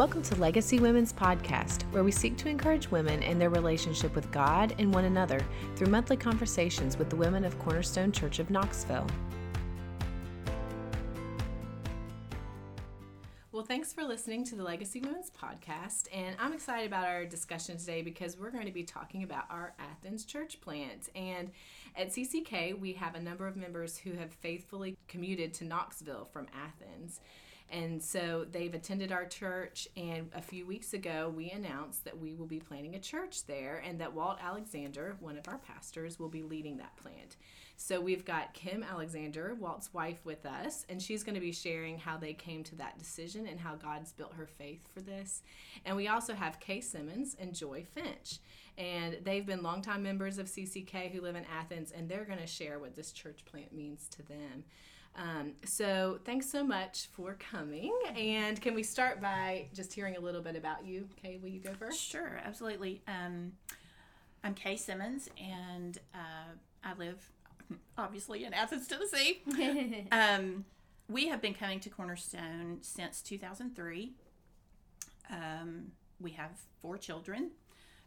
Welcome to Legacy Women's Podcast, where we seek to encourage women in their relationship with God and one another through monthly conversations with the women of Cornerstone Church of Knoxville. Well, thanks for listening to the Legacy Women's Podcast. And I'm excited about our discussion today because we're going to be talking about our Athens church plant. And at CCK, we have a number of members who have faithfully commuted to Knoxville from Athens. And so they've attended our church, and a few weeks ago, we announced that we will be planting a church there, and that Walt Alexander, one of our pastors, will be leading that plant. So we've got Kim Alexander, Walt's wife, with us, and she's going to be sharing how they came to that decision and how God's built her faith for this. And we also have Kay Simmons and Joy Finch, and they've been longtime members of CCK who live in Athens, and they're going to share what this church plant means to them. Um, so thanks so much for coming. And can we start by just hearing a little bit about you? Kay, will you go first? Sure, absolutely. Um, I'm Kay Simmons, and uh, I live obviously in Athens, Tennessee. um, we have been coming to Cornerstone since 2003. Um, we have four children,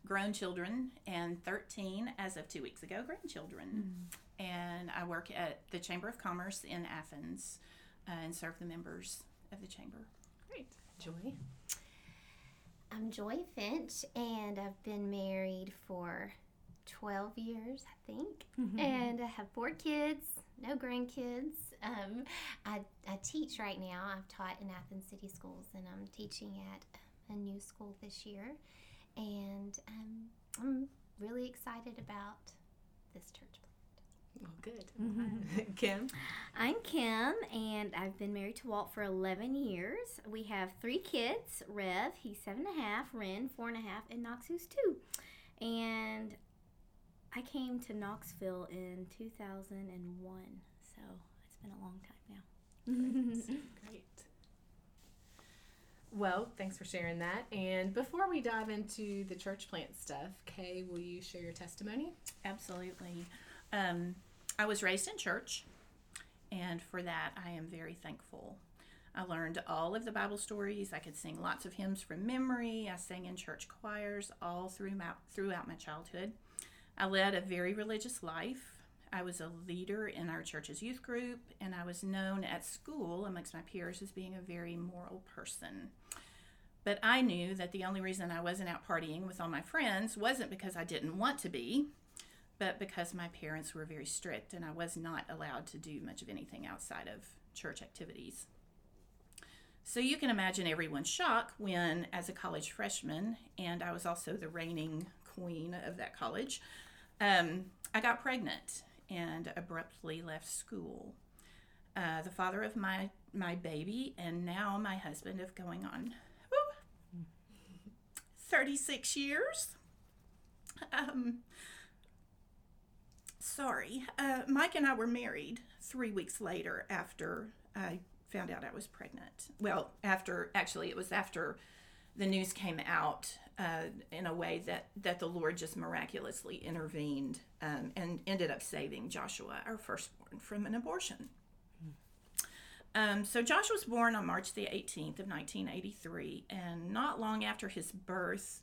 grown children, and 13 as of two weeks ago, grandchildren. Mm and I work at the Chamber of Commerce in Athens uh, and serve the members of the chamber. Great. Joy? I'm Joy Finch, and I've been married for 12 years, I think, mm-hmm. and I have four kids, no grandkids. Um, I, I teach right now. I've taught in Athens City Schools, and I'm teaching at a new school this year, and um, I'm really excited about this church well, good. Mm-hmm. Kim? I'm Kim, and I've been married to Walt for 11 years. We have three kids Rev, he's seven and a half, Ren, four and a half, and Knox, who's two. And I came to Knoxville in 2001, so it's been a long time now. Great. Great. Well, thanks for sharing that. And before we dive into the church plant stuff, Kay, will you share your testimony? Absolutely. Um, I was raised in church, and for that I am very thankful. I learned all of the Bible stories. I could sing lots of hymns from memory. I sang in church choirs all through my, throughout my childhood. I led a very religious life. I was a leader in our church's youth group, and I was known at school amongst my peers as being a very moral person. But I knew that the only reason I wasn't out partying with all my friends wasn't because I didn't want to be, but because my parents were very strict and I was not allowed to do much of anything outside of church activities. So you can imagine everyone's shock when, as a college freshman, and I was also the reigning queen of that college, um, I got pregnant and abruptly left school. Uh, the father of my my baby and now my husband of going on woo, 36 years. Um, sorry. Uh, Mike and I were married three weeks later after I found out I was pregnant. Well, after actually, it was after the news came out uh, in a way that, that the Lord just miraculously intervened um, and ended up saving Joshua, our firstborn, from an abortion. Um, so Joshua was born on March the 18th of 1983, and not long after his birth,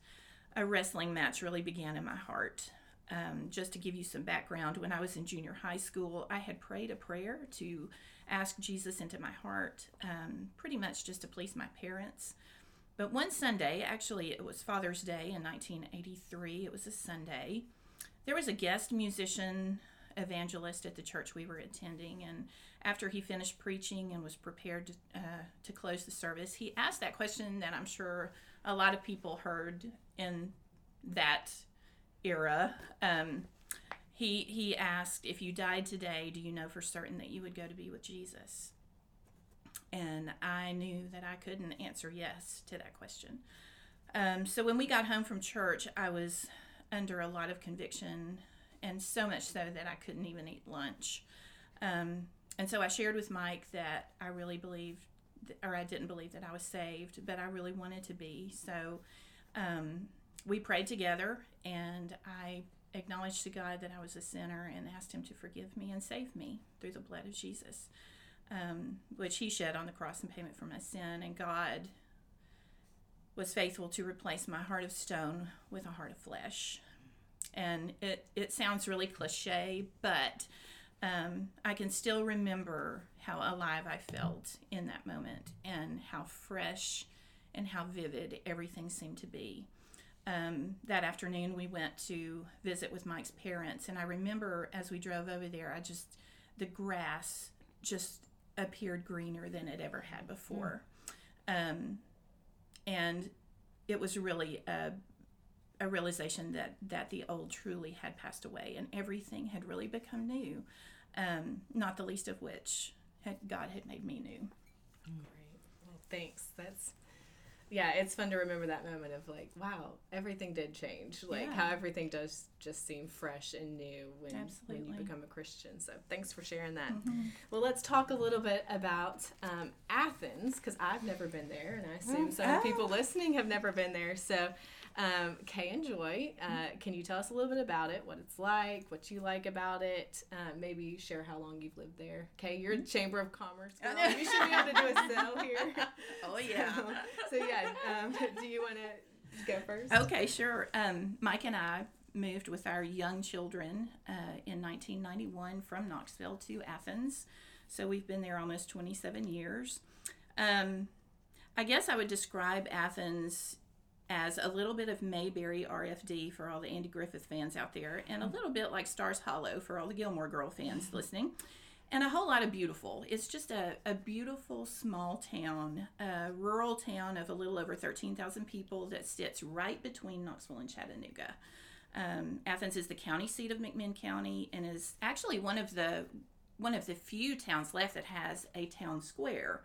a wrestling match really began in my heart. Um, just to give you some background, when I was in junior high school, I had prayed a prayer to ask Jesus into my heart, um, pretty much just to please my parents. But one Sunday, actually, it was Father's Day in 1983, it was a Sunday, there was a guest musician evangelist at the church we were attending. And after he finished preaching and was prepared to, uh, to close the service, he asked that question that I'm sure a lot of people heard in that era. Um, he he asked, "If you died today, do you know for certain that you would go to be with Jesus?" And I knew that I couldn't answer yes to that question. Um, so when we got home from church, I was under a lot of conviction, and so much so that I couldn't even eat lunch. Um, and so I shared with Mike that I really believed, or I didn't believe that I was saved, but I really wanted to be. So um, we prayed together, and I acknowledged to God that I was a sinner and asked Him to forgive me and save me through the blood of Jesus, um, which He shed on the cross in payment for my sin. And God was faithful to replace my heart of stone with a heart of flesh. And it, it sounds really cliche, but um, I can still remember how alive I felt in that moment and how fresh and how vivid everything seemed to be. Um, that afternoon, we went to visit with Mike's parents, and I remember as we drove over there, I just, the grass just appeared greener than it ever had before. Um, and it was really a, a realization that, that the old truly had passed away and everything had really become new, um, not the least of which had, God had made me new. Great. Well, thanks. That's yeah, it's fun to remember that moment of like, wow, everything did change. Like Yeah. how everything does just seem fresh and new when when you become a Christian. So thanks for sharing that. Well, let's talk a little bit about um, Athens because I've never been there, and I assume some Ah. people listening have never been there. So, um, Kay and Joy, uh, can you tell us a little bit about it? What it's like, what you like about it? Uh, maybe share how long you've lived there. Kay, you're the Chamber of Commerce. Girl. You should be able to do a sell here. Oh, yeah. So, so yeah, um, do you want to go first? Okay, sure. Um, Mike and I moved with our young children uh, in 1991 from Knoxville to Athens. So we've been there almost 27 years. Um, I guess I would describe Athens as a little bit of Mayberry RFD for all the Andy Griffith fans out there, and a little bit like Stars Hollow for all the Gilmore Girl fans listening and a whole lot of beautiful. It's just a, a beautiful small town, a rural town of a little over 13,000 people that sits right between Knoxville and Chattanooga. Um, Athens is the county seat of McMinn County and is actually one of the one of the few towns left that has a town square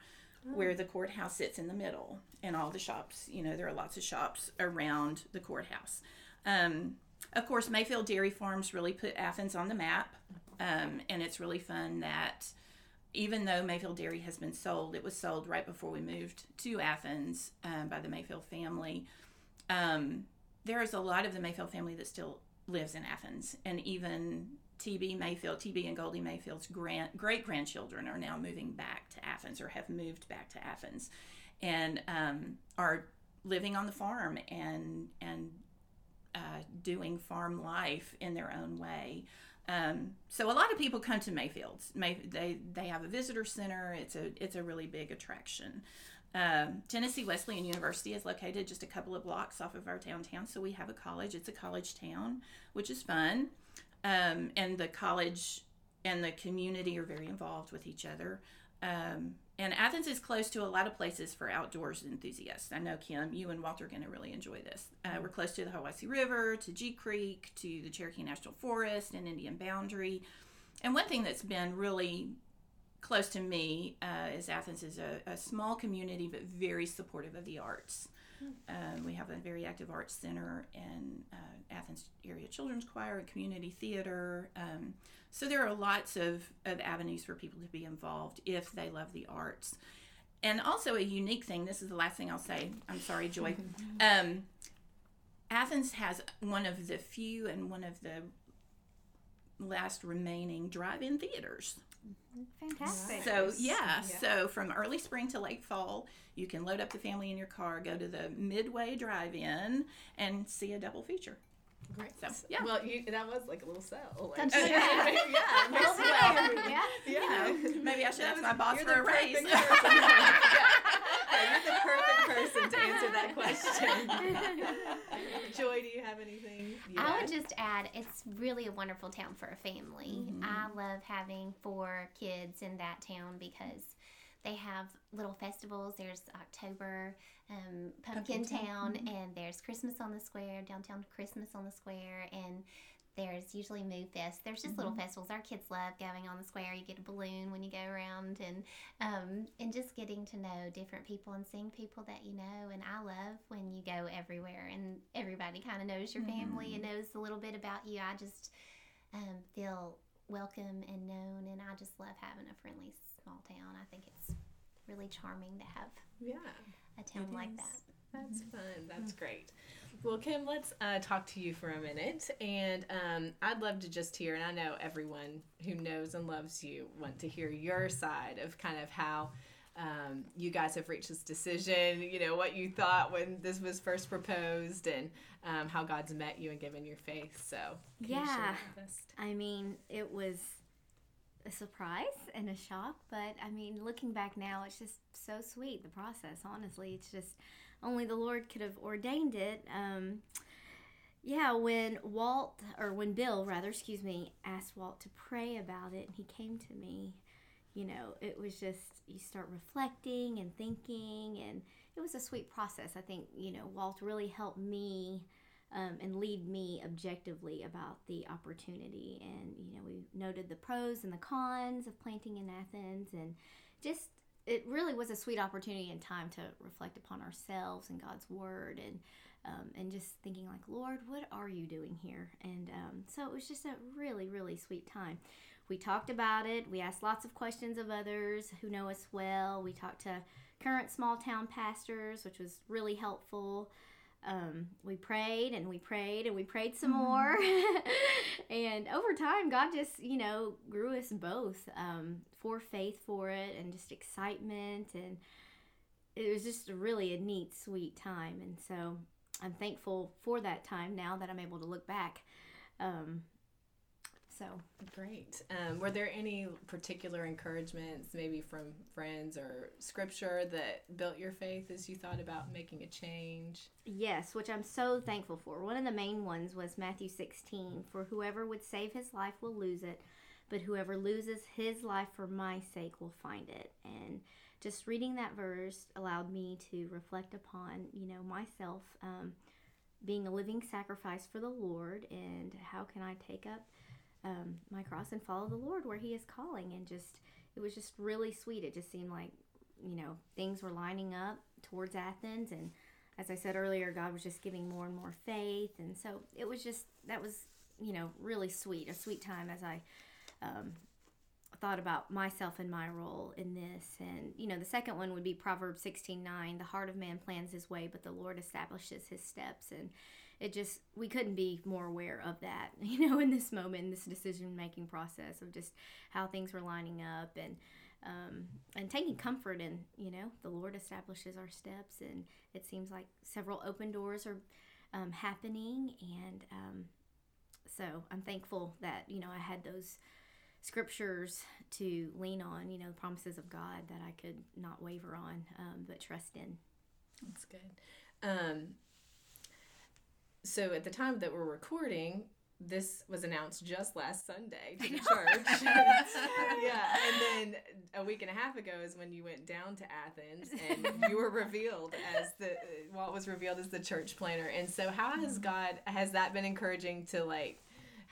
where the courthouse sits in the middle and all the shops. You know, there are lots of shops around the courthouse. Um, of course, Mayfield Dairy Farms really put Athens on the map, um, and it's really fun that even though Mayfield Dairy has been sold, it was sold right before we moved to Athens um, by the Mayfield family. Um, there is a lot of the Mayfield family that still lives in Athens, and even TB Mayfield, TB and Goldie Mayfield's great grandchildren are now moving back to Athens or have moved back to Athens, and um, are living on the farm and and uh, doing farm life in their own way. Um, so a lot of people come to Mayfield's. May, they they have a visitor center. It's a it's a really big attraction. Um, Tennessee Wesleyan University is located just a couple of blocks off of our downtown, so we have a college. It's a college town, which is fun. Um, and the college and the community are very involved with each other. Um, and Athens is close to a lot of places for outdoors enthusiasts. I know, Kim, you and Walter are going to really enjoy this. Uh, we're close to the Hiwassee River, to Gee Creek, to the Cherokee National Forest and Indian Boundary. And one thing that's been really close to me uh, is Athens is a, a small community, but very supportive of the arts. Um, we have a very active arts center and uh, Athens Area Children's Choir, a community theater. Um, so there are lots of, of avenues for people to be involved if they love the arts. And also a unique thing, this is the last thing I'll say. I'm sorry, Joy. Um, Athens has one of the few and one of the last remaining drive-in theaters. Fantastic. So yeah, Yeah. so from early spring to late fall, you can load up the family in your car, go to the Midway Drive-In, and see a double feature. Great. So, yeah. Well, you, that was like a little sell. Like, That's yeah, yeah, it Well, sense. yeah. Yeah. You know, maybe I should That ask was- my boss for a raise. perfect yeah. You're the perfect person to answer that question. Joy, do you have anything? you I add? would just add it's really a wonderful town for a family. Mm-hmm. I love having four kids in that town because they have little festivals. There's October um, Pumpkin, Pumpkin Town, Town, and there's Christmas on the Square, downtown Christmas on the Square, and there's usually Moo Fest. There's just little festivals. Our kids love going on the square. You get a balloon when you go around, and um, and just getting to know different people and seeing people that you know. And I love when you go everywhere and everybody kind of knows your family and knows a little bit about you. I just um, feel welcome and known, and I just love having a friendly small town. I think it's really charming to have Yeah. a town like that. That's fun. That's great. Well, Kim, let's uh, talk to you for a minute, and um, I'd love to just hear. And I know everyone who knows and loves you want to hear your side of kind of how um, you guys have reached this decision. You know what you thought when this was first proposed, and um, how God's met you and given your faith. So can you share Yeah. that with us? I mean, it was a surprise and a shock, but I mean, looking back now, it's just so sweet the process. Honestly, it's just only the Lord could have ordained it. Um, yeah, when Walt or when Bill, rather, excuse me, asked Walt to pray about it, and he came to me. You know, it was just you start reflecting and thinking, and it was a sweet process. I think you know Walt really helped me um, and lead me objectively about the opportunity. And you know, we noted the pros and the cons of planting in Athens, and just it really was a sweet opportunity and time to reflect upon ourselves and God's word, and um, and just thinking like, Lord, what are you doing here? And um, so it was just a really, really sweet time. We talked about it. We asked lots of questions of others who know us well. We talked to current small town pastors, which was really helpful um, we prayed and we prayed and we prayed some more. and over time, God just, you know, grew us both um, for faith for it and just excitement. And it was just really a neat, sweet time. And so I'm thankful for that time now that I'm able to look back. Um, so Great. Um, were there any particular encouragements, maybe from friends or scripture, that built your faith as you thought about making a change? Yes, which I'm so thankful for. One of the main ones was Matthew 16 For whoever would save his life will lose it, but whoever loses his life for my sake will find it. And just reading that verse allowed me to reflect upon, you know, myself um, being a living sacrifice for the Lord and how can I take up um, my cross and follow the Lord where He is calling. And just, it was just really sweet. It just seemed like, you know, things were lining up towards Athens and as I said earlier, God was just giving more and more faith, and so it was just that was you know really sweet, a sweet time as I um, thought about myself and my role in this. And you know, the second one would be Proverbs sixteen nine: "The heart of man plans his way, but the Lord establishes his steps." And it just we couldn't be more aware of that, you know, in this moment, in this decision making process of just how things were lining up and um, and taking comfort in you know the lord establishes our steps and it seems like several open doors are um, happening and um, so i'm thankful that you know i had those scriptures to lean on you know the promises of god that i could not waver on um, but trust in That's good. So at the time that we're recording, this was announced just last Sunday to the church. yeah, and then a week and a half ago is when you went down to Athens and you were revealed as the Walt was revealed as the church planter. And so, how has mm-hmm. God has that been encouraging to like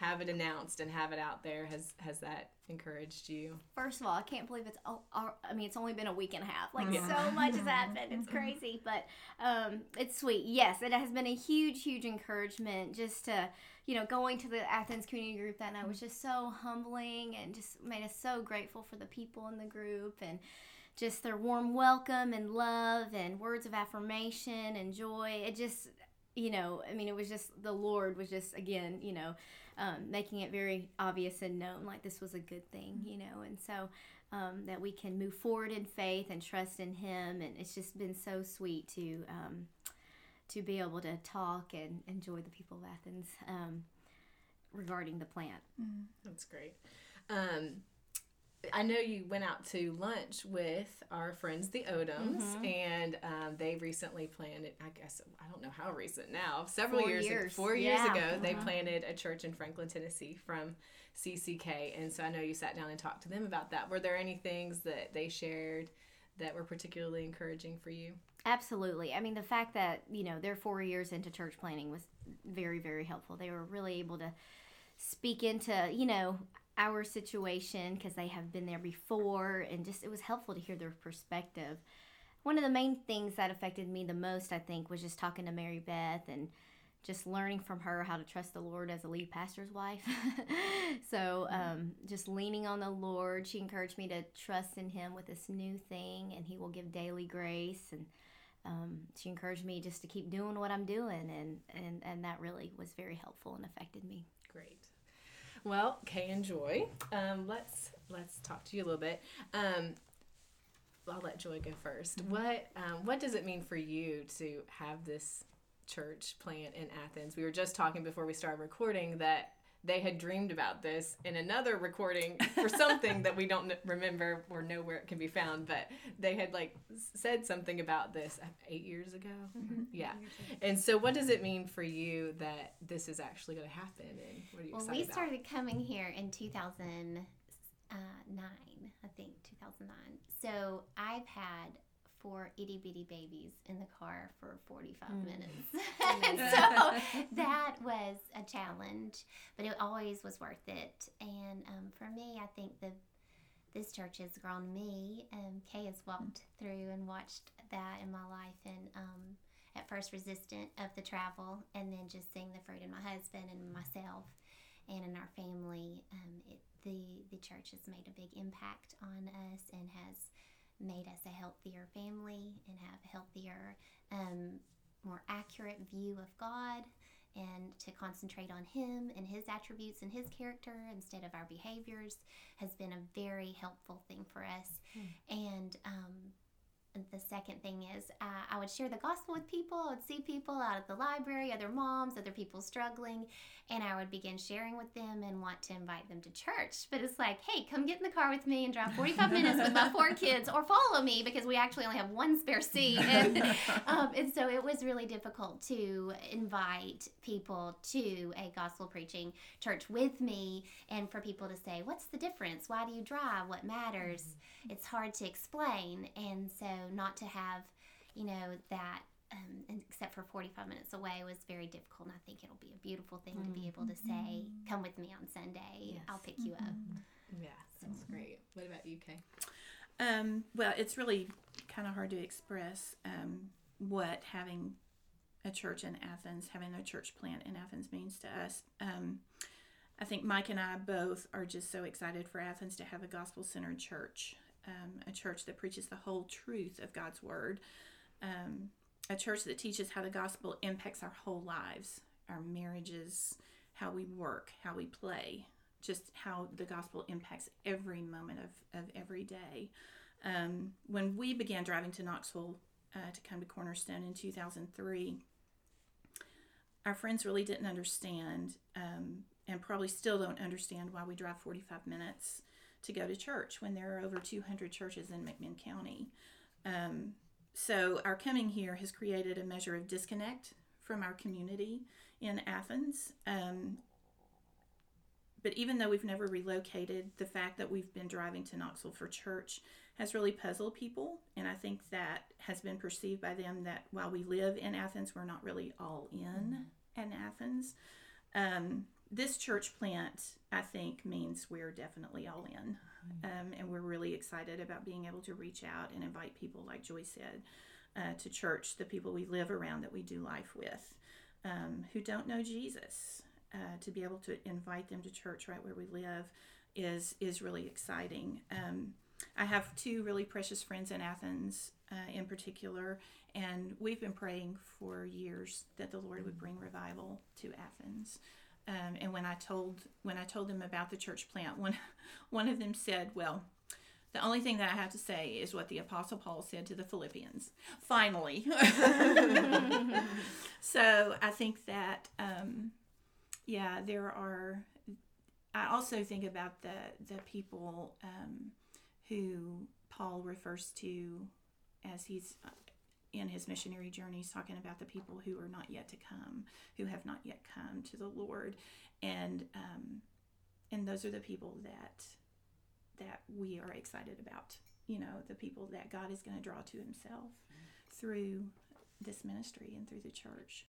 have it announced and have it out there? Has has that encouraged you? First of all, I can't believe it's. Oh, oh, I mean, it's only been a week and a half. Like so much has happened. It's crazy, but um, it's sweet. Yes, it has been a huge, huge encouragement. Just to you know, going to the Athens community group that night was just so humbling and just made us so grateful for the people in the group and just their warm welcome and love and words of affirmation and joy. It just, you know, I mean, it was just the Lord was just again, you know, um, making it very obvious and known like this was a good thing, you know, and so um, that we can move forward in faith and trust in Him, and it's just been so sweet to um, to be able to talk and enjoy the people of Athens um, regarding the plant. That's great. I know you went out to lunch with our friends, the Odoms, Mm-hmm. and um, they recently planted, I guess, I don't know how recent now, several Four years, years. four years Yeah. ago, they Uh-huh. planted a church in Franklin, Tennessee from CCK. And so I know you sat down and talked to them about that. Were there any things that they shared that were particularly encouraging for you? Absolutely. I mean, the fact that, you know, they're four years into church planting was very, very helpful. They were really able to speak into, you know, our situation because they have been there before and just it was helpful to hear their perspective. One of the main things that affected me the most, I think, was just talking to Mary Beth and just learning from her how to trust the Lord as a lead pastor's wife. so, um, just leaning on the Lord, she encouraged me to trust in Him with this new thing, and He will give daily grace. And um, she encouraged me just to keep doing what I'm doing, and, and, and that really was very helpful and affected me. Great. Well, Kay and Joy, um, let's let's talk to you a little bit. Um, I'll let Joy go 1st What um, what does it mean for you to have this church plant in Athens? We were just talking before we started recording that they had dreamed about this in another recording for something that we don't remember or know where it can be found but they had like said something about this uh, eight years ago? Mm-hmm. yeah. And so what does it mean for you that this is actually going to happen and what are you well we started coming here in 2009 i think 2009 so i've had four itty bitty babies in the car for 45 mm. minutes. and so that was a challenge, but it always was worth it. And um, for me, I think the this church has grown me. Um, Kay has walked mm. through and watched that in my life, and um, at first resistant of the travel, and then just seeing the fruit in my husband and myself, and in our family. Um, it, the the church has made a big impact on us and has made us a healthier family and have a healthier, um, more accurate view of God and to concentrate on Him and His attributes and His character instead of our behaviors has been a very helpful thing for us. Mm. And um, the second thing is uh, I would share the gospel with people. I would see people out at the library, other moms, other people struggling, and I would begin sharing with them and want to invite them to church. But it's like, hey, come get in the car with me and drive 45 minutes with my four kids, or follow me because we actually only have one spare seat. And, um, and so it was really difficult to invite people to a gospel preaching church with me and for people to say, what's the difference? Why do you drive? What matters? Mm-hmm. It's hard to explain. And so not to have, you know, that um, except for 45 minutes away was very difficult. And I think it'll be a beautiful thing mm-hmm. to be able to say, mm-hmm. come with me on Sunday. Yes. I'll pick you mm-hmm. up. Yeah, that's great. What about you, Kay? Um, well, it's really kind of hard to express um, what having a church in Athens, having a church plant in Athens means to us. Um, I think Mike and I both are just so excited for Athens to have a gospel centered church, um, a church that preaches the whole truth of God's word. Um, a church that teaches how the gospel impacts our whole lives, our marriages, how we work, how we play, just how the gospel impacts every moment of, of every day. Um, when we began driving to Knoxville uh, to come to Cornerstone in 2003, our friends really didn't understand um, and probably still don't understand why we drive 45 minutes to go to church when there are over 200 churches in McMinn County. Um, so, our coming here has created a measure of disconnect from our community in Athens. Um, but even though we've never relocated, the fact that we've been driving to Knoxville for church has really puzzled people. And I think that has been perceived by them that while we live in Athens, we're not really all in mm-hmm. in Athens. Um, this church plant, I think, means we're definitely all in. Um, and we're really excited about being able to reach out and invite people, like Joy said, uh, to church, the people we live around that we do life with, um, who don't know Jesus. Uh, to be able to invite them to church right where we live is is really exciting. Um, I have two really precious friends in Athens, uh, in particular, and we've been praying for years that the Lord would bring revival to Athens. Um, and when I told when I told them about the church plant, one one of them said, "Well, the only thing that I have to say is what the Apostle Paul said to the Philippians. Finally." so I think that um, yeah, there are. I also think about the the people um, who Paul refers to as he's in his missionary journeys talking about the people who are not yet to come, who have not yet come to the Lord, and um, and those are the people that that we are excited about. You know, the people that God is going to draw to Himself through this ministry and through the church.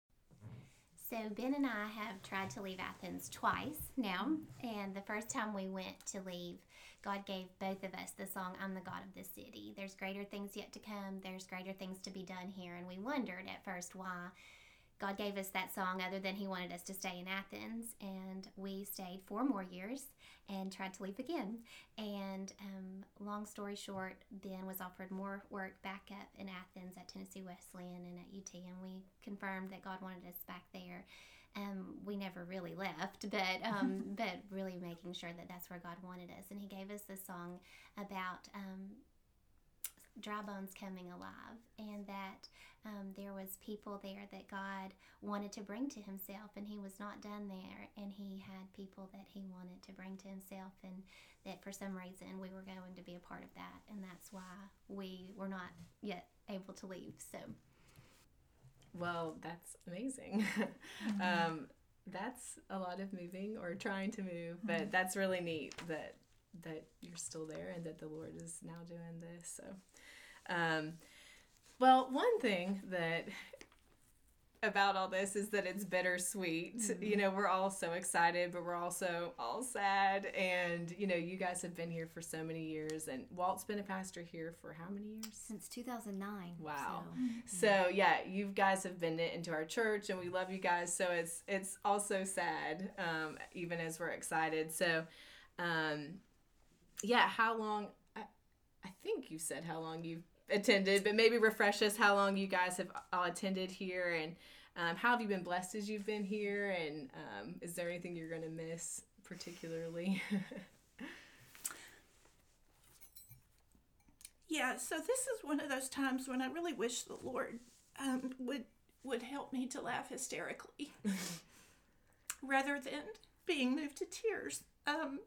So, Ben and I have tried to leave Athens twice now. And the first time we went to leave, God gave both of us the song, I'm the God of the City. There's greater things yet to come, there's greater things to be done here. And we wondered at first why God gave us that song other than He wanted us to stay in Athens. And we stayed four more years and tried to leave again. And um, long story short, Ben was offered more work back up in Athens at Tennessee Wesleyan and at UT. And we confirmed that God wanted us back there. Um, we never really left, but um, but really making sure that that's where God wanted us. And He gave us this song about um, dry bones coming alive, and that um, there was people there that God wanted to bring to Himself, and He was not done there, and He had people that He wanted to bring to Himself, and that for some reason we were going to be a part of that, and that's why we were not yet able to leave. So. Well, that's amazing. Mm-hmm. um, that's a lot of moving or trying to move, but mm-hmm. that's really neat that that you're still there and that the Lord is now doing this. So, um, well, one thing that about all this is that it's bittersweet. Mm-hmm. You know, we're all so excited, but we're also all sad. And, you know, you guys have been here for so many years. And Walt's been a pastor here for how many years? Since 2009. Wow. So, so yeah, you guys have been into our church and we love you guys. So it's, it's also sad, um, even as we're excited. So, um, yeah, how long, I, I think you said how long you've attended, but maybe refresh us how long you guys have all attended here and um, how have you been blessed as you've been here? And um, is there anything you're going to miss particularly? yeah, so this is one of those times when I really wish the Lord um, would would help me to laugh hysterically rather than being moved to tears. Um,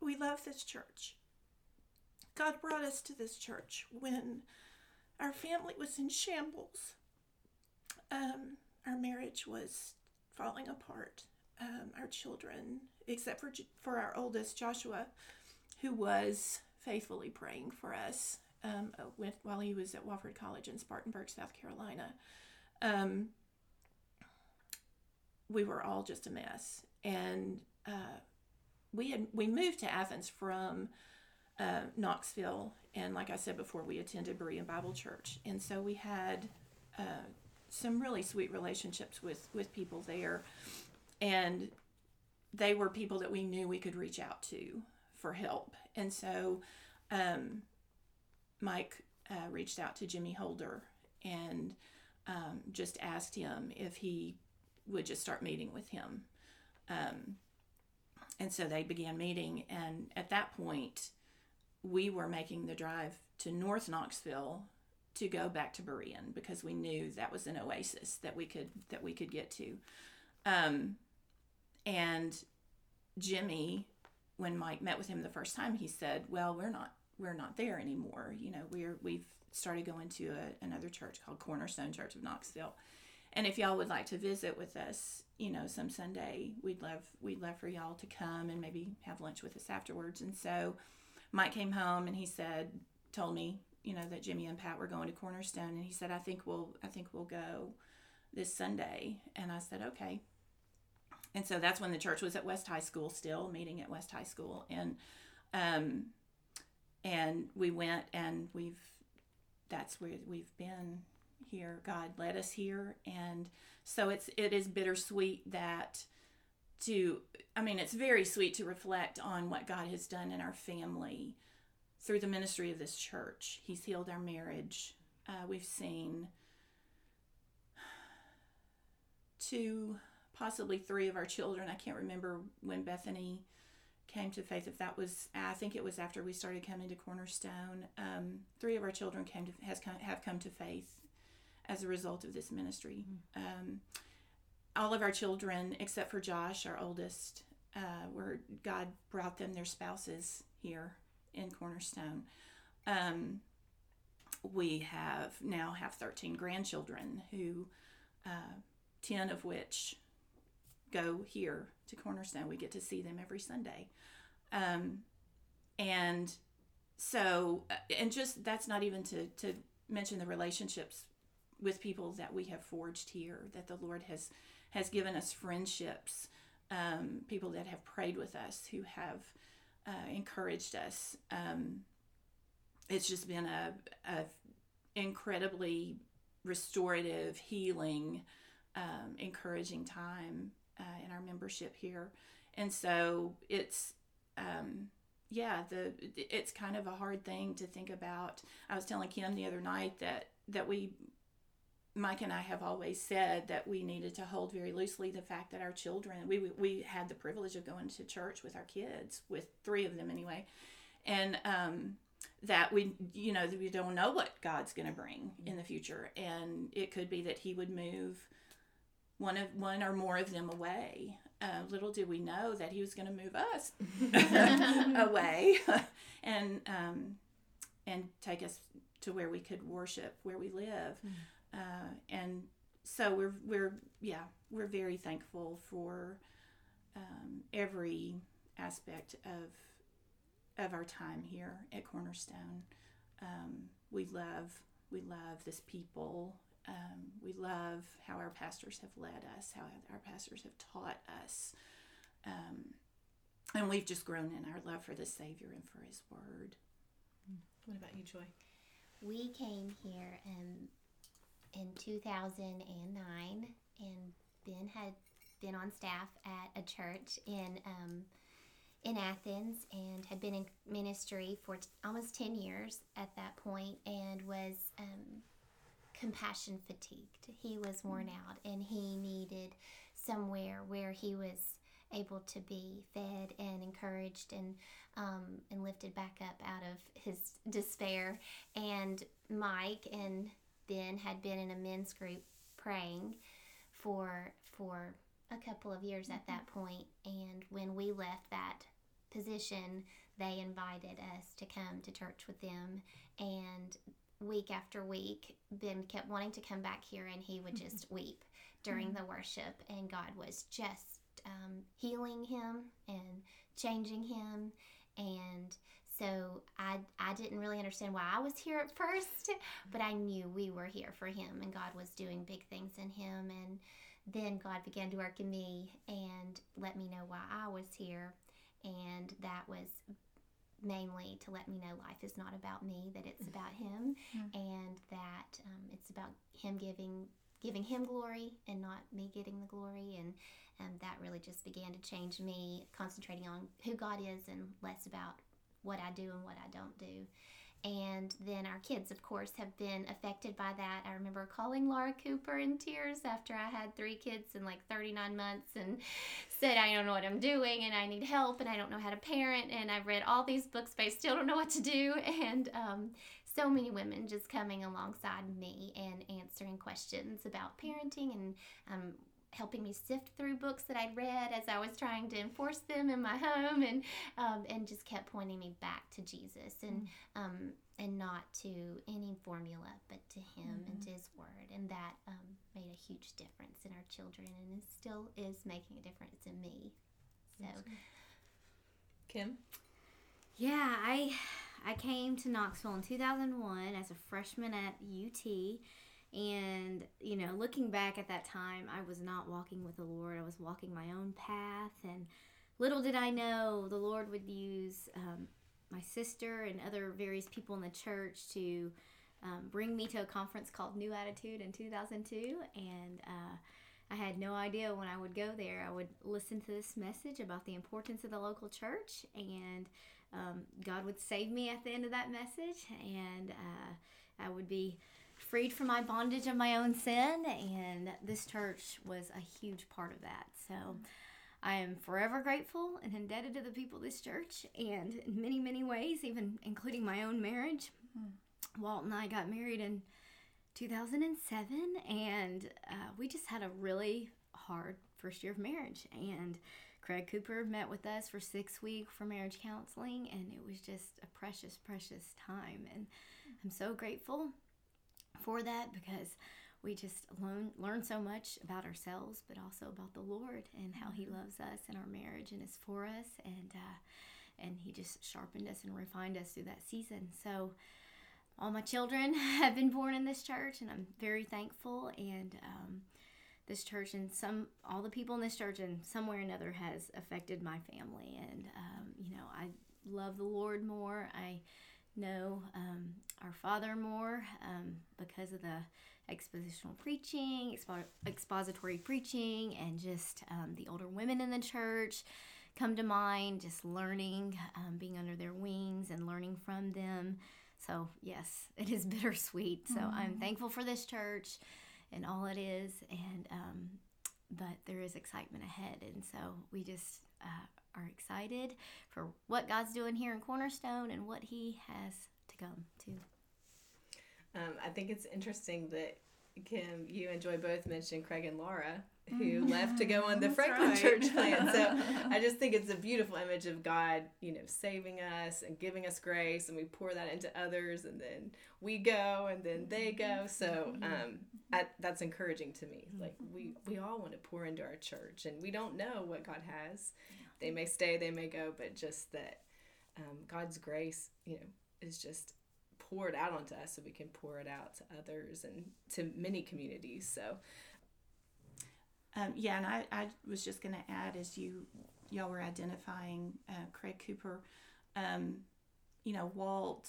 we love this church. God brought us to this church when our family was in shambles. Um, our marriage was falling apart. Um, our children, except for for our oldest Joshua, who was faithfully praying for us um, with, while he was at Wofford College in Spartanburg, South Carolina. Um, we were all just a mess, and uh, we had we moved to Athens from uh, Knoxville, and like I said before, we attended Berean Bible Church, and so we had uh, some really sweet relationships with with people there, and they were people that we knew we could reach out to for help, and so um, Mike uh, reached out to Jimmy Holder and um, just asked him if he would just start meeting with him. Um, and so they began meeting, and at that point, we were making the drive to North Knoxville to go back to Berean because we knew that was an oasis that we could that we could get to. Um, and Jimmy, when Mike met with him the first time, he said, "Well, we're not we're not there anymore. You know, we're we've started going to a, another church called Cornerstone Church of Knoxville." And if y'all would like to visit with us, you know, some Sunday, we'd love we'd love for y'all to come and maybe have lunch with us afterwards. And so Mike came home and he said, told me, you know, that Jimmy and Pat were going to Cornerstone, and he said, I think we'll, I think we'll go this Sunday. And I said, okay. And so that's when the church was at West High School, still meeting at West High School, and um, and we went, and we've that's where we've been here. God led us here, and so it's it is bittersweet that to I mean, it's very sweet to reflect on what God has done in our family through the ministry of this church. He's healed our marriage. Uh, we've seen two, possibly three of our children. I can't remember when Bethany came to faith. If that was, I think it was after we started coming to Cornerstone. Um, three of our children came to has come, have come to faith as a result of this ministry. Mm-hmm. Um, all of our children, except for Josh, our oldest, uh, where God brought them their spouses here in Cornerstone. Um, we have now have 13 grandchildren who, uh, 10 of which go here to Cornerstone. We get to see them every Sunday. Um, and so, uh, and just that's not even to, to mention the relationships with people that we have forged here, that the Lord has has given us friendships, um, people that have prayed with us, who have uh, encouraged us. Um, it's just been a, a incredibly restorative, healing, um, encouraging time uh, in our membership here, and so it's um, yeah, the it's kind of a hard thing to think about. I was telling Kim the other night that that we Mike and I have always said that we needed to hold very loosely the fact that our children, we, we had the privilege of going to church with our kids, with three of them anyway. And um, that we you know we don't know what god's going to bring in the future. And it could be that he would move one of one or more of them away. Uh, little did we know that he was going to move us away. And um, and take us to where we could worship where we live uh, and so we're we're yeah we're very thankful for um, every aspect of of our time here at Cornerstone. Um, we love we love this people. Um, we love how our pastors have led us, how our pastors have taught us, um, and we've just grown in our love for the Savior and for His Word. What about you, Joy? We came here um, in 2009, and Ben had been on staff at a church in um, in Athens and had been in ministry for t- almost 10 years at that point and was um, compassion fatigued. He was worn out and he needed somewhere where he was able to be fed and encouraged and um, and lifted back up out of his despair. And Mike and Ben had been in a men's group praying for for a couple of years at that mm-hmm. point. And when we left that position they invited us to come to church with them. And week after week ben kept wanting to come back here and he would mm-hmm. just weep during mm-hmm. the worship. And god was just um, healing him and changing him. And so I, I didn't really understand why I was here at first, but I knew we were here for him and God was doing big things in him. And then God began to work in me and let me know why I was here. And that was mainly to let me know life is not about me, that it's about Him, and that um, it's about Him giving giving Him glory and not me getting the glory. And um, that really just began to change me, concentrating on who God is and less about what I do and what I don't do. And then our kids, of course, have been affected by that. I remember calling Laura Cooper in tears after I had three kids in like 39 months and said, I don't know what I'm doing and I need help and I don't know how to parent. And I've read all these books, but I still don't know what to do. And um, so many women just coming alongside me and answering questions about parenting and um, helping me sift through books that I'd read as I was trying to enforce them in my home, and um, and just kept pointing me back to Jesus and um, and not to any formula, but to Him and to His Word, and that um, made a huge difference in our children, and it still is making a difference in me. So Kim? Yeah, I I came to Knoxville in 2001 as a freshman at UT. And, you know, looking back at that time, I was not walking with the Lord. I was walking my own path. And little did I know the Lord would use um, my sister and other various people in the church to um, bring me to a conference called New Attitude in 2002. And uh, I had no idea when I would go there, I would listen to this message about the importance of the local church. And um, God would save me at the end of that message. And uh, I would be freed from my bondage of my own sin, and this church was a huge part of that. So I am forever grateful and indebted to the people of this church, and in many, many ways, even including my own marriage. Walt and I got married in 2007, and uh, we just had a really hard first year of marriage. And Craig Cooper met with us for six weeks for marriage counseling, and it was just a precious, precious time. And I'm so grateful for that because we just learn learn so much about ourselves, but also about the Lord and how He loves us and our marriage and is for us, and uh, and He just sharpened us and refined us through that season. So. All my children have been born in this church, and I'm very thankful. And um, this church and some all the people in this church in some way or another has affected my family. And um, you know, I love the Lord more. I know um, our Father more um, because of the expositional preaching, expo- expository preaching, and just um, the older women in the church come to mind, just learning, um, being under their wings and learning from them. So, yes, it is bittersweet. So, I'm thankful for this church and all it is, and um, but there is excitement ahead, and so we just uh, are excited for what God's doing here in Cornerstone and what He has to come too. Um, I think it's interesting that Kim, you and Joy both mentioned Craig and Laura, who left to go on the That's Franklin right. Church plan. So I just think it's a beautiful image of God, you know, saving us and giving us grace, and we pour that into others, and then we go, and then they go. So um, I, that's encouraging to me. Like we we all want to pour into our church, and we don't know what God has. They may stay, they may go, but just that um, God's grace, you know, is just poured out onto us so we can pour it out to others and to many communities. So Um, yeah, and I, I was just going to add as you y'all were identifying uh, Craig Cooper, um, you know, Walt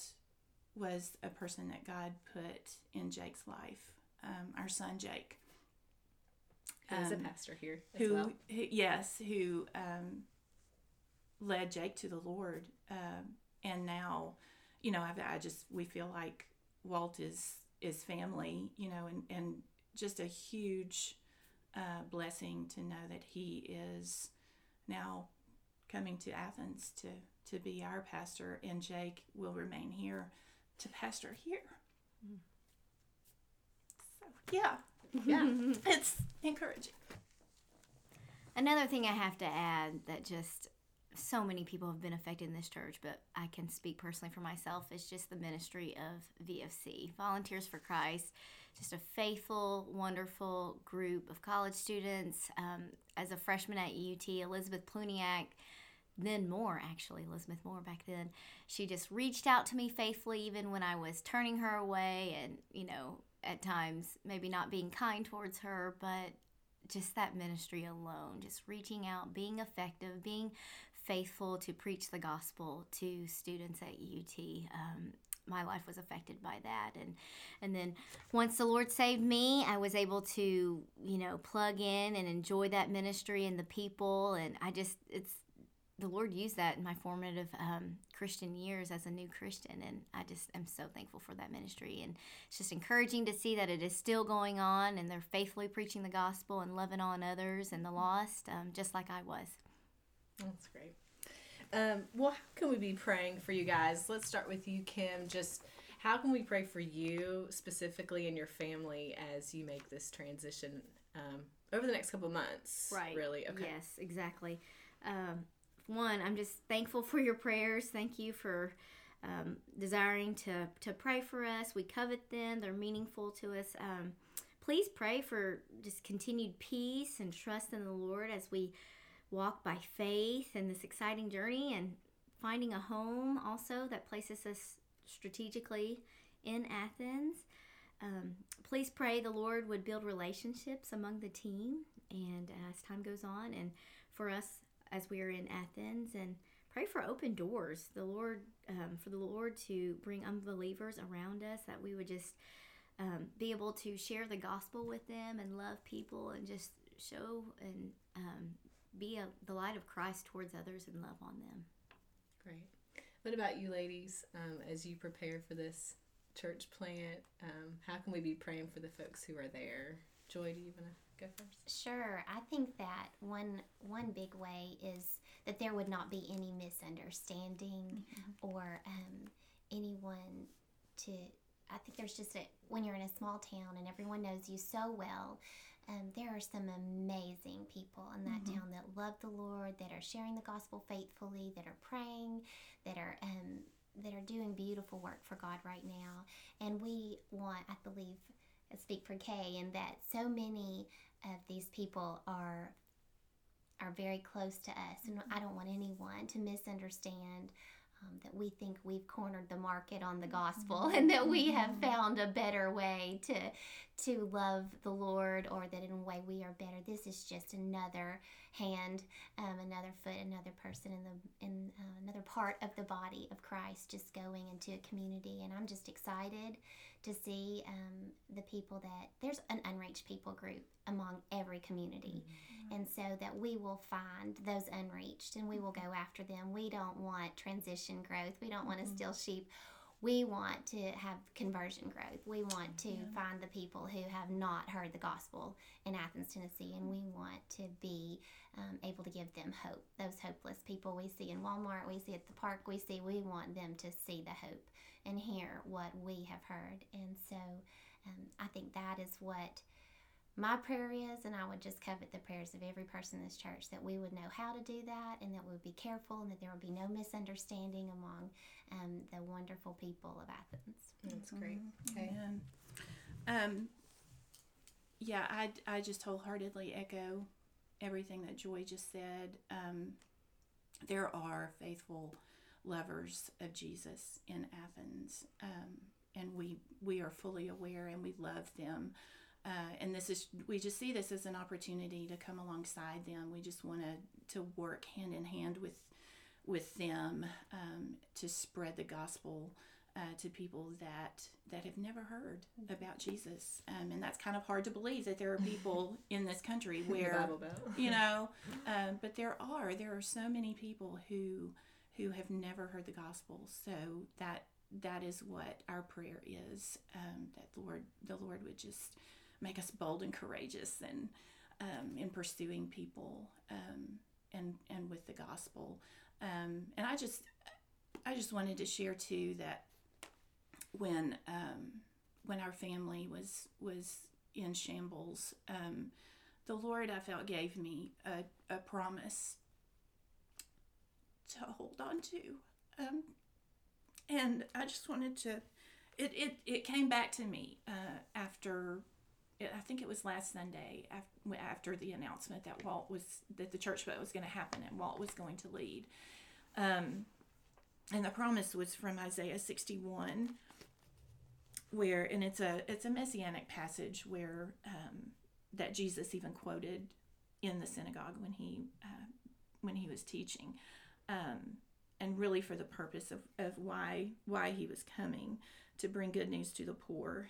was a person that God put in Jake's life. Um, our son Jake, who's a Um, pastor here who, well. who yes, who um, led Jake to the Lord, um, and now, you know, I, I just we feel like Walt is is family, you know, and and just a huge uh, blessing to know that he is now coming to Athens to to be our pastor, and Jake will remain here to pastor here. So yeah, Yeah. it's encouraging. Another thing I have to add that just so many people have been affected in this church, but I can speak personally for myself, It's just the ministry of VFC, Volunteers for Christ. Just a faithful, wonderful group of college students. Um, as a freshman at UT, Elizabeth Pluniak, then Moore actually, Elizabeth Moore back then, she just reached out to me faithfully even when I was turning her away and, you know, at times maybe not being kind towards her, but just that ministry alone, just reaching out, being effective, being faithful to preach the gospel to students at UT. Um, my life was affected by that, and and then once the Lord saved me, I was able to you know plug in and enjoy that ministry and the people, and I just it's the Lord used that in my formative um, Christian years as a new Christian, and I just am so thankful for that ministry. And it's just encouraging to see that it is still going on, and they're faithfully preaching the gospel and loving on others and the lost, um, just like I was. That's great. Um, well, how can we be praying for you guys? Let's start with you, Kim. Just how can we pray for you specifically and your family as you make this transition um, over the next couple of months? Right really? Okay. Yes, exactly. Um, one, I'm just thankful for your prayers. Thank you for um, desiring to, to pray for us. We covet them, they're meaningful to us. Um, please pray for just continued peace and trust in the Lord as we walk by faith in this exciting journey and finding a home also that places us strategically in Athens. Um, please pray the Lord would build relationships among the team and uh, as time goes on and for us as we are in Athens and pray for open doors the Lord um, for the Lord to bring unbelievers around us that we would just um, be able to share the gospel with them and love people and just show and um, be a, the light of Christ towards others and love on them. Great. What about you, ladies? Um, as you prepare for this church plant, um, how can we be praying for the folks who are there? Joy, do you want to go first? Sure. I think that one one big way is that there would not be any misunderstanding or um, anyone to. I think there's just a when you're in a small town and everyone knows you so well. Um, there are some amazing people in that town that love the Lord, that are sharing the gospel faithfully, that are praying, that are um, that are doing beautiful work for God right now. And we want, I believe, I speak for Kay, and that so many of these people are are very close to us, and I don't want anyone to misunderstand um, that we think we've cornered the market on the gospel, and that we have found a better way to to love the Lord, or that in a way we are better. This is just another hand, um, another foot, another person in the in uh, another part of the body of Christ, just going into a community, and I'm just excited to see um, the people that there's an unreached people group among every community. Mm-hmm. And so that we will find those unreached and we will mm-hmm. go after them. We don't want transition growth. We don't want to mm-hmm. steal sheep we want to have conversion growth. We want to find the people who have not heard the gospel in Athens, Tennessee, and we want to be um, able to give them hope. Those hopeless people we see in Walmart, we see at the park, we see, we want them to see the hope and hear what we have heard. And so um, I think that is what my prayer is, and I would just covet the prayers of every person in this church that we would know how to do that and that we would be careful and that there would be no misunderstanding among um, the wonderful people of Athens. That's great. Okay. Amen. Um, yeah, I, I just wholeheartedly echo everything that Joy just said. Um, there are faithful lovers of Jesus in Athens, um, and we we are fully aware and we love them. Uh, and this is we just see this as an opportunity to come alongside them. We just want to to work hand in hand with with them um, to spread the gospel uh, to people that that have never heard about Jesus, um, and that's kind of hard to believe that there are people in this country where you know, um, but there are there are so many people who who have never heard the gospel. So that that is what our prayer is um, that Lord the Lord would just make us bold and courageous and um, in pursuing people um, and and with the gospel. Um, and I just I just wanted to share too that when um, when our family was was in shambles, um, the Lord I felt gave me a, a promise to hold on to, um, and I just wanted to. It, it, it came back to me uh, after I think it was last Sunday after, the announcement that Walt was that the church was going to happen and Walt was going to lead. Um, and the promise was from Isaiah 61 where and it's a it's a messianic passage where um, that Jesus even quoted in the synagogue when he uh, when he was teaching um, and really for the purpose of, of why why he was coming to bring good news to the poor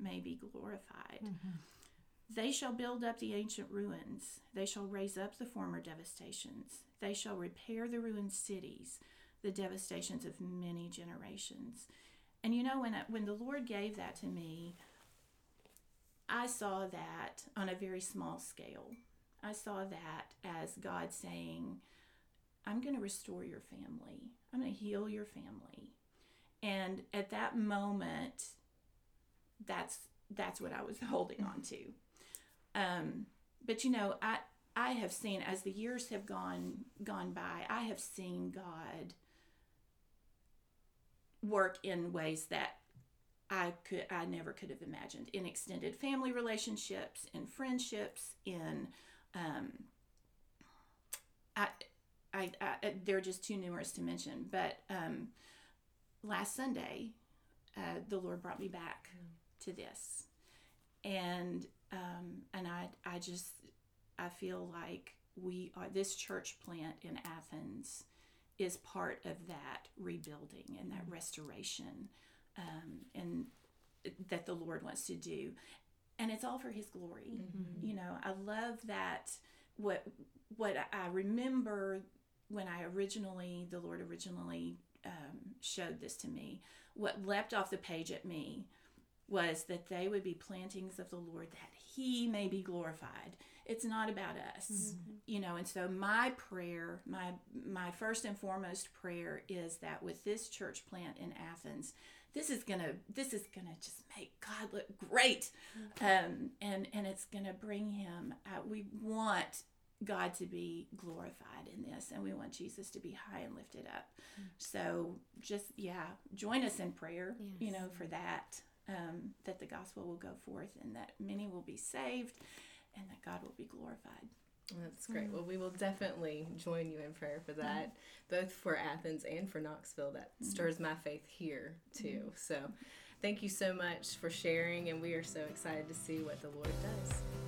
may be glorified. Mm-hmm. They shall build up the ancient ruins. They shall raise up the former devastations. They shall repair the ruined cities, the devastations of many generations. And you know, when, I, when the Lord gave that to me, I saw that on a very small scale. I saw that as God saying, I'm going to restore your family, I'm going to heal your family. And at that moment, that's that's what I was holding on to. Um, but you know, I I have seen as the years have gone gone by, I have seen God work in ways that I could I never could have imagined in extended family relationships, in friendships, in um, I, I, I they're just too numerous to mention. But um, last Sunday, uh, the Lord brought me back to this, and um, and I I just I feel like we are this church plant in Athens is part of that rebuilding and that restoration um, and that the Lord wants to do, and it's all for His glory. You know, I love that. What what I remember when I originally the Lord originally um, showed this to me, what leapt off the page at me was that they would be plantings of the Lord that He may be glorified. It's not about us, you know. And so my prayer, my my first and foremost prayer is that with this church plant in Athens, this is gonna this is gonna just make God look great, um, and and it's gonna bring Him. Uh, we want God to be glorified in this, and we want Jesus to be high and lifted up. So just yeah, join us in prayer, you know, for that. Um, that the gospel will go forth and that many will be saved and that God will be glorified. That's great. Mm. Well, we will definitely join you in prayer for that, both for Athens and for Knoxville. That mm. stirs my faith here too. Mm. So, thank you so much for sharing, and we are so excited to see what the Lord does.